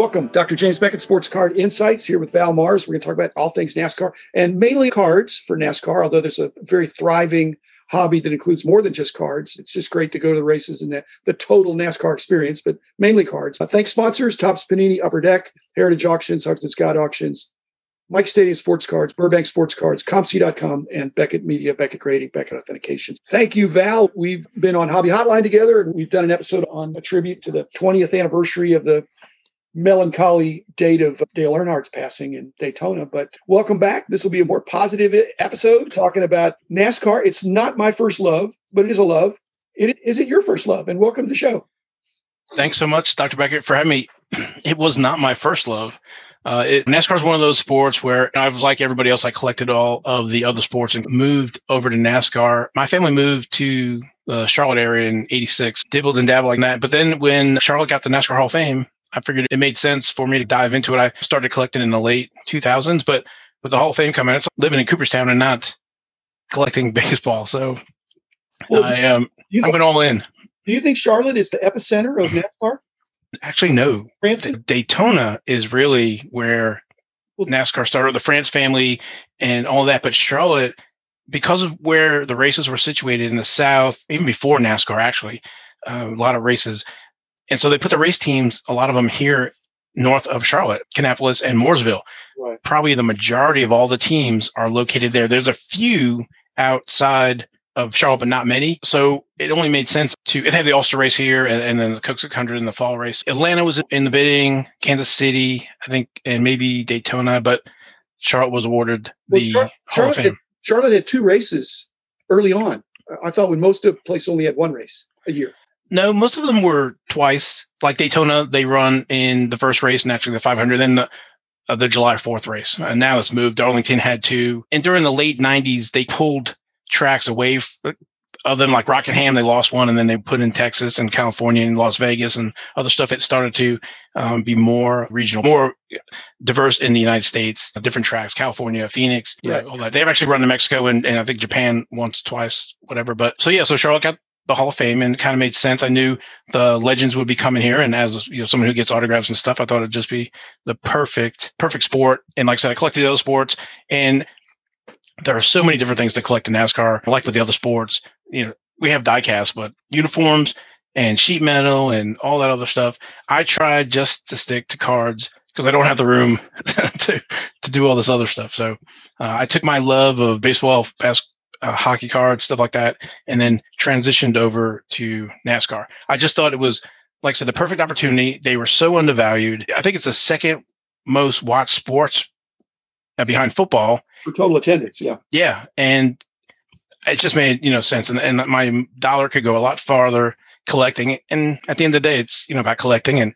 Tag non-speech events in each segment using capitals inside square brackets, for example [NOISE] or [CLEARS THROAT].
Welcome, Dr. James Beckett, Sports Card Insights, here with Val Mars. We're going to talk about all things NASCAR and mainly cards for NASCAR, although there's a very thriving hobby that includes more than just cards. It's just great to go to the races and the, the total NASCAR experience, but mainly cards. Uh, thanks, sponsors Topps Panini, Upper Deck, Heritage Auctions, Huggins Scott Auctions, Mike Stadium Sports Cards, Burbank Sports Cards, ComC.com, and Beckett Media, Beckett Grading, Beckett Authentications. Thank you, Val. We've been on Hobby Hotline together, and we've done an episode on a tribute to the 20th anniversary of the melancholy date of Dale Earnhardt's passing in Daytona. But welcome back. This will be a more positive episode talking about NASCAR. It's not my first love, but it is a love. It, is it your first love? And welcome to the show. Thanks so much, Dr. Beckett, for having me. [CLEARS THROAT] It was not my first love. Uh, NASCAR is one of those sports where I was like everybody else. I collected all of the other sports and moved over to NASCAR. My family moved to the Charlotte area in '86, dibbled and dabbled like that. But then when Charlotte got the NASCAR Hall of Fame, I figured it made sense for me to dive into it. I started collecting in the late 2000s, but with the Hall of Fame coming, it's living in Cooperstown and not collecting [LAUGHS] baseball. So well, I am um, I'm going all in. Do you think Charlotte is the epicenter of NASCAR? Actually, no. Francis? Daytona is really where NASCAR started, the France family and all that. But Charlotte, because of where the races were situated in the South, even before NASCAR, actually, uh, a lot of races. And so they put the race teams, a lot of them here north of Charlotte, Kannapolis, and Mooresville. Right. Probably the majority of all the teams are located there. There's a few outside of Charlotte, but not many. So it only made sense to have the All-Star race here and, and then the Coke 600 in the fall race. Atlanta was in the bidding, Kansas City, I think, and maybe Daytona, but Charlotte was awarded the well, Char- Hall of Fame. Had, Charlotte had two races early on. I thought when most of the place only had one race a year. No, most of them were twice. Like Daytona, they run in the first race and actually the 500, then the uh, the July 4th race. And now it's moved. Darlington had two. And during the late 90s, they pulled tracks away f- other than like Rockingham, they lost one, and then they put in Texas and California and Las Vegas and other stuff. It started to um, be more regional, more diverse in the United States. Different tracks, California, Phoenix, right. all that. They've actually run to Mexico and, and I think Japan once, twice, whatever. But so yeah, so Charlotte got the Hall of Fame and kind of made sense. I knew the legends would be coming here, and as you know, someone who gets autographs and stuff, I thought it'd just be the perfect, perfect sport. And like I said, I collected the other sports, and there are so many different things to collect in NASCAR. Like with the other sports, you know, we have diecast, but uniforms and sheet metal and all that other stuff. I tried just to stick to cards because I don't have the room [LAUGHS] to to do all this other stuff. So uh, I took my love of baseball, past uh, hockey cards, stuff like that, and then transitioned over to NASCAR. I just thought it was, like I said, the perfect opportunity. They were so undervalued. I think it's the second most watched sports uh, behind football for total attendance. Yeah, yeah, and it just made you know sense, and, and my dollar could go a lot farther collecting. And at the end of the day, it's you know about collecting and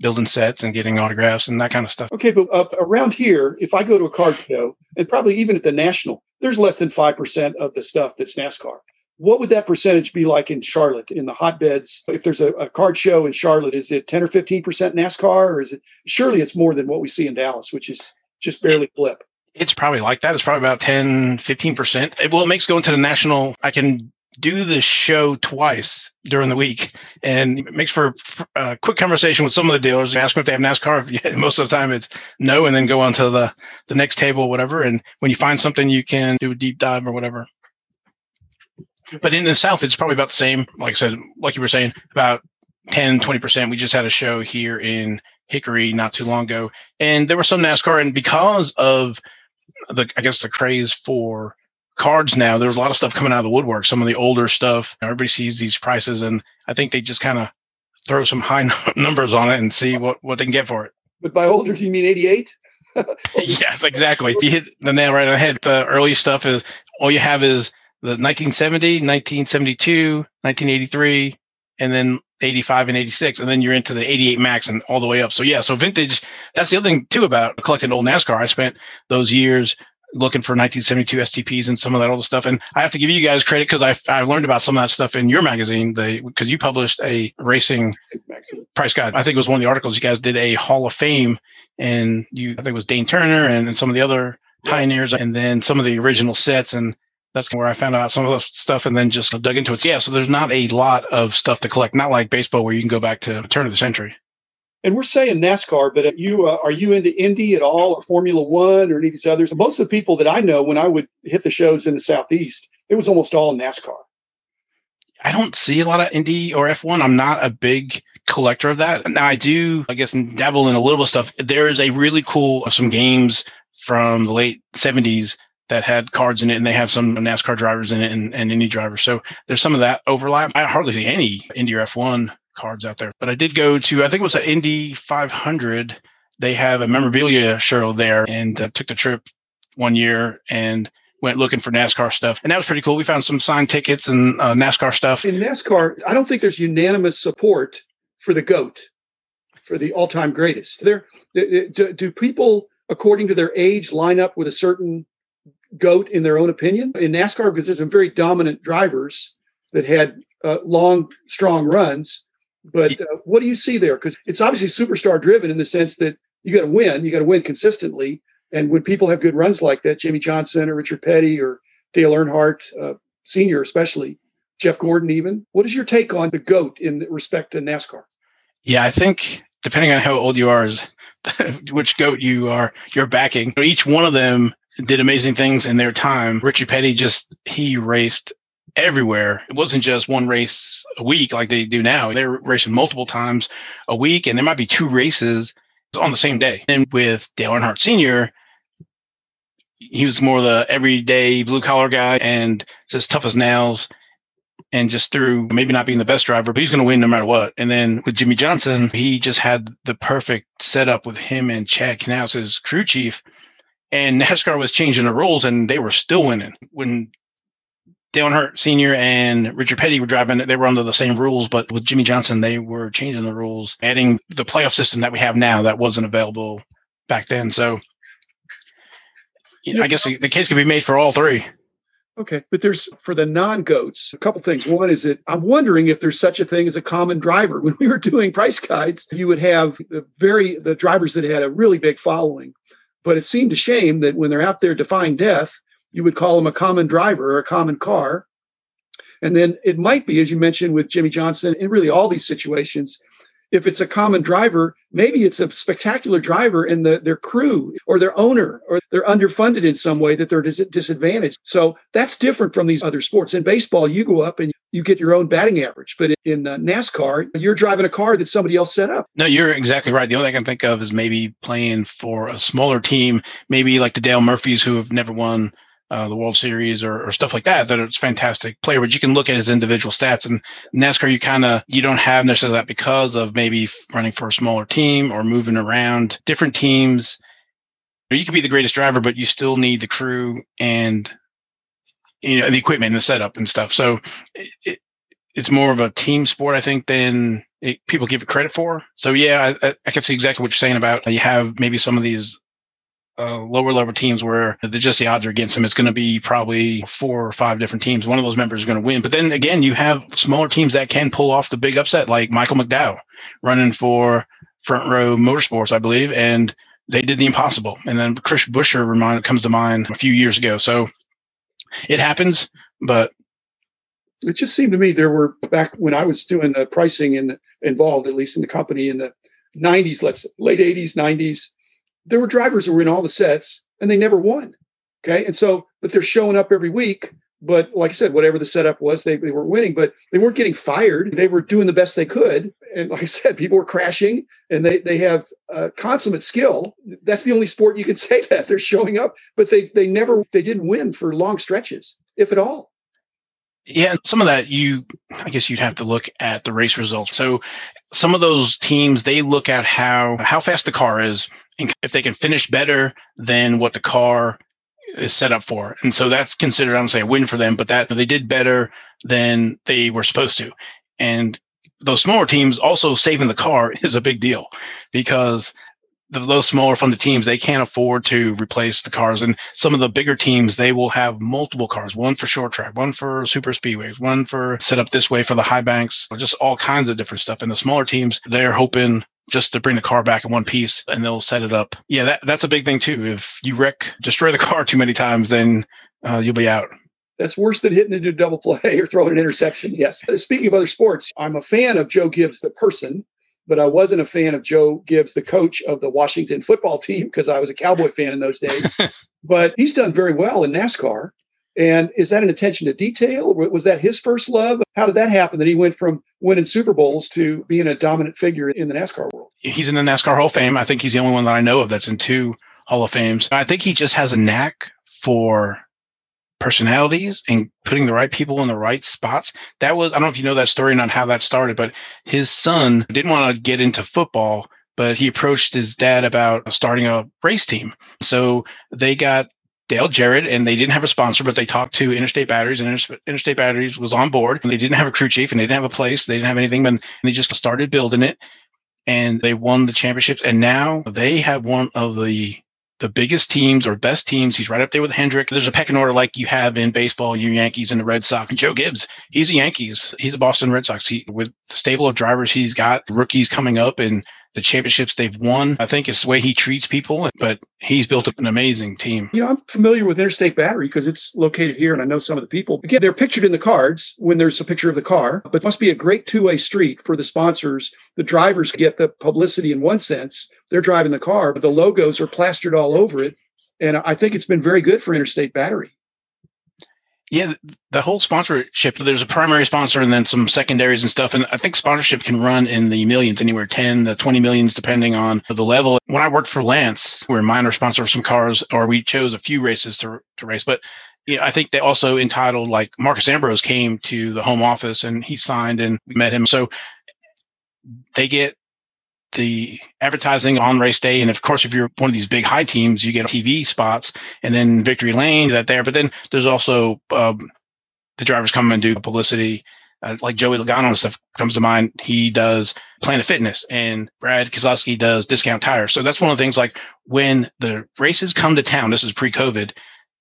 building sets and getting autographs and that kind of stuff. Okay, but uh, around here, if I go to a card show, and probably even at the national, there's less than five percent of the stuff that's NASCAR. What would that percentage be like in Charlotte in the hotbeds? If there's a, a card show in Charlotte, is it 10 or 15 percent NASCAR, or is it surely it's more than what we see in Dallas, which is just barely blip? It's probably like that. It's probably about 10, 15%. Well, it makes going to the national, I can do the show twice during the week and it makes for a quick conversation with some of the dealers ask them if they have nascar. [LAUGHS] Most of the time it's no and then go on to the the next table whatever. And when you find something you can do a deep dive or whatever. But in the south it's probably about the same. Like i said like you were saying about 10 20% we just had a show here in hickory not too long ago. And there was some nascar. And because of the i guess the craze for cards now, there's a lot of stuff coming out of the woodwork. Some of the older stuff, everybody sees these prices, and I think they just kind of throw some high [LAUGHS] numbers on it and see what what they can get for it. But by older, do you mean 88? [LAUGHS] [LAUGHS] yes, exactly. You hit the nail right on the head. The early stuff is all you have is the 1970, 1972, 1983, and then 85 and 86 and then you're into the 88 Maxx and all the way up so yeah so vintage that's the other thing too about collecting old nascar i spent those years looking for 1972 STPs and some of that old stuff. And I have to give you guys credit because I I learned about some of that stuff in your magazine. The because you published a racing price guide. I think it was one of the articles you guys did a Hall of Fame, and you I think it was Dane Turner and, and some of the other pioneers, and then some of the original sets and. That's where I found out some of the stuff and then just dug into it. So yeah, so there's not a lot of stuff to collect, not like baseball where you can go back to turn of the century. And we're saying NASCAR, but you uh, are you into Indy at all, or Formula One, or any of these others? Most of the people that I know, when I would hit the shows in the Southeast, it was almost all NASCAR. I don't see a lot of Indy or F1. I'm not a big collector of that. Now I do, I guess, dabble in a little bit of stuff. There is a really cool some games from the late 70s that had cards in it, and they have some NASCAR drivers in it and, and Indy drivers. So there's some of that overlap. I hardly see any Indy or F1 cards out there, but I did go to, I think it was an Indy 500. They have a memorabilia show there and uh, took the trip one year and went looking for NASCAR stuff. And that was pretty cool. We found some signed tickets and uh, NASCAR stuff. In NASCAR, I don't think there's unanimous support for the GOAT, for the all time greatest. There, do, do people, according to their age, line up with a certain goat in their own opinion in NASCAR because there's some very dominant drivers that had uh, long, strong runs. But uh, what do you see there? Because it's obviously superstar driven in the sense that you got to win, you got to win consistently. And when people have good runs like that, Jimmie Johnson or Richard Petty or Dale Earnhardt, uh, senior especially, Jeff Gordon, even. What is your take on the GOAT in respect to NASCAR? Yeah, I think depending on how old you are, is [LAUGHS] which GOAT you are, you're backing. Each one of them did amazing things in their time. Richard Petty just, he raced everywhere. It wasn't just one race a week like they do now. They're racing multiple times a week, and there might be two races on the same day. And with Dale Earnhardt Sr., he was more the everyday blue collar guy and just tough as nails. And just through maybe not being the best driver, but he's going to win no matter what. And then with Jimmie Johnson, he just had the perfect setup with him and Chad Knaus, his crew chief and NASCAR was changing the rules and they were still winning. When Dale Earnhardt Sr. and Richard Petty were driving, they were under the same rules, but with Jimmie Johnson, they were changing the rules, adding the playoff system that we have now that wasn't available back then. So know, I guess the case could be made for all three. Okay, but there's for the non-goats a couple things. One is that I'm wondering if there's such a thing as a common driver. [LAUGHS] When we were doing price guides, you would have the very the drivers that had a really big following but it seemed a shame that when they're out there defying death, you would call them a common driver or a common car. And then it might be, as you mentioned with Jimmie Johnson, in really all these situations, if it's a common driver, maybe it's a spectacular driver and the, their crew or their owner or they're underfunded in some way that they're dis- disadvantaged. So that's different from these other sports. In baseball, you go up and you get your own batting average, but in uh, NASCAR, you're driving a car that somebody else set up. No, you're exactly right. The only thing I can think of is maybe playing for a smaller team, maybe like the Dale Murphys who have never won uh, the World Series or, or, stuff like that, that it's fantastic player, but you can look at his individual stats and NASCAR, you kind of, you don't have necessarily that because of maybe running for a smaller team or moving around different teams. You could be the greatest driver, but you still need the crew and, you know, the equipment and the setup and stuff. So it, it, it's more of a team sport, I think, than it, people give it credit for. So yeah, I, I, can see exactly what you're saying about you have maybe some of these uh, lower level teams where the just the odds are against them. It's going to be probably four or five different teams. One of those members is going to win. But then again, you have smaller teams that can pull off the big upset, like Michael McDowell running for Front Row Motorsports, I believe, and they did the impossible. And then Chris Buescher remind, comes to mind a few years ago. So it happens, but it just seemed to me there were back when I was doing the pricing and involved, at least in the company in the 90s, let's late 80s, 90s there were drivers who were in all the sets and they never won. Okay. And so, but they're showing up every week. But like I said, whatever the setup was, they, they weren't winning, but they weren't getting fired. They were doing the best they could. And like I said, people were crashing and they, they have uh, consummate skill. That's the only sport you can [LAUGHS] say that they're showing up, but they, they never, they didn't win for long stretches, if at all. Yeah, some of that you, I guess you'd have to look at the race results. So some of those teams they look at how how fast the car is and if they can finish better than what the car is set up for. And so that's considered, I don't say a win for them, but that they did better than they were supposed to. And those smaller teams also saving the car [LAUGHS] is a big deal because the, those smaller funded teams, they can't afford to replace the cars. And some of the bigger teams, they will have multiple cars, one for short track, one for super speedways, one for set up this way for the high banks, just all kinds of different stuff. And the smaller teams, they're hoping just to bring the car back in one piece and they'll set it up. Yeah, that, that's a big thing too. If you wreck, destroy the [LAUGHS] car too many times, then uh, you'll be out. That's worse than hitting into a double play [LAUGHS] or throwing an interception. Yes. Speaking of other sports, I'm a fan of Joe Gibbs, the person, but I wasn't a fan of Joe Gibbs, the coach of the Washington football team, because I was a Cowboy fan in those days. [LAUGHS] but he's done very well in NASCAR. And is that an attention to detail? Was that his first love? How did that happen that he went from winning Super Bowls to being a dominant figure in the NASCAR world? He's in the NASCAR Hall of Fame. I think he's the only one that I know of that's in two Hall of Fames. I think he just has a knack for personalities and putting the right people in the right spots. That was, I don't know if you know that story and on how that started, but his son didn't want to get into football, but he approached his dad about starting a race team. So they got Dale Jarrett, and they didn't have a sponsor, but they talked to Interstate Batteries, and Interstate Batteries was on board. And they didn't have a crew chief, and they didn't have a place, they didn't have anything, but they just started building it, and they won the championships. And now they have one of the the biggest teams or best teams. He's right up there with Hendrick. There's a pecking order like you have in baseball, your Yankees and the Red Sox. Joe Gibbs, he's a Yankees. He's a Boston Red Sox. He, with the stable of drivers he's got, rookies coming up and the championships they've won. I think it's the way he treats people, but he's built up an amazing team. You know, I'm familiar with Interstate Battery because it's located here and I know some of the people. Again, they're pictured in the cards when there's a picture of the car, but must be a great two-way street for the sponsors. The drivers get the publicity in one sense. They're driving the car, but the logos are plastered all over it. And I think it's been very good for Interstate Battery. Yeah, the whole sponsorship, there's a primary sponsor and then some secondaries and stuff. And I think sponsorship can run in the millions, anywhere 10 to 20 millions, depending on the level. When I worked for Lance, we were a minor sponsor of some cars, or we chose a few races to, to race. But you know, I think they also entitled, like Marcos Ambrose came to the home office and he signed and we met him. So they get the advertising on race day. And of course, if you're one of these big high teams, you get TV spots and then victory lane that there. But then there's also um, the drivers come and do publicity. Uh, like Joey Logano and stuff comes to mind. He does Planet Fitness and Brad Keselowski does Discount Tire. So that's one of the things like when the races come to town, this is pre COVID,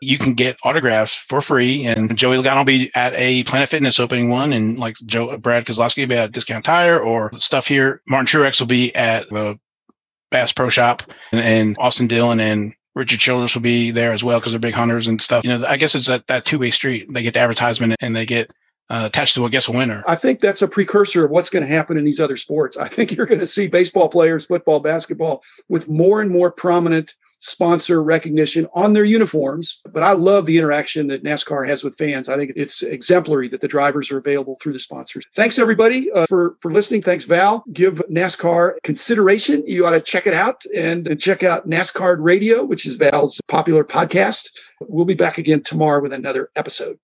you can get autographs for free. And Joey Logano will be at a Planet Fitness opening one, and like Joe Brad Keselowski will be at Discount Tire or stuff here. Martin Truex will be at the Bass Pro Shop, and, and Austin Dillon and Richard Childress will be there as well because they're big hunters and stuff. You know, I guess it's that, that two way street. They get the advertisement and they get uh, attached to, I guess, a winner. I think that's a precursor of what's going to happen in these other sports. I think you're going to see baseball players, football, basketball, with more and more prominent sponsor recognition on their uniforms. But I love the interaction that NASCAR has with fans. I think it's exemplary that the drivers are available through the sponsors. Thanks everybody uh, for for listening. Thanks Val. Give NASCAR consideration. You ought to check it out and, and check out NASCAR Radio, which is Val's popular podcast. We'll be back again tomorrow with another episode.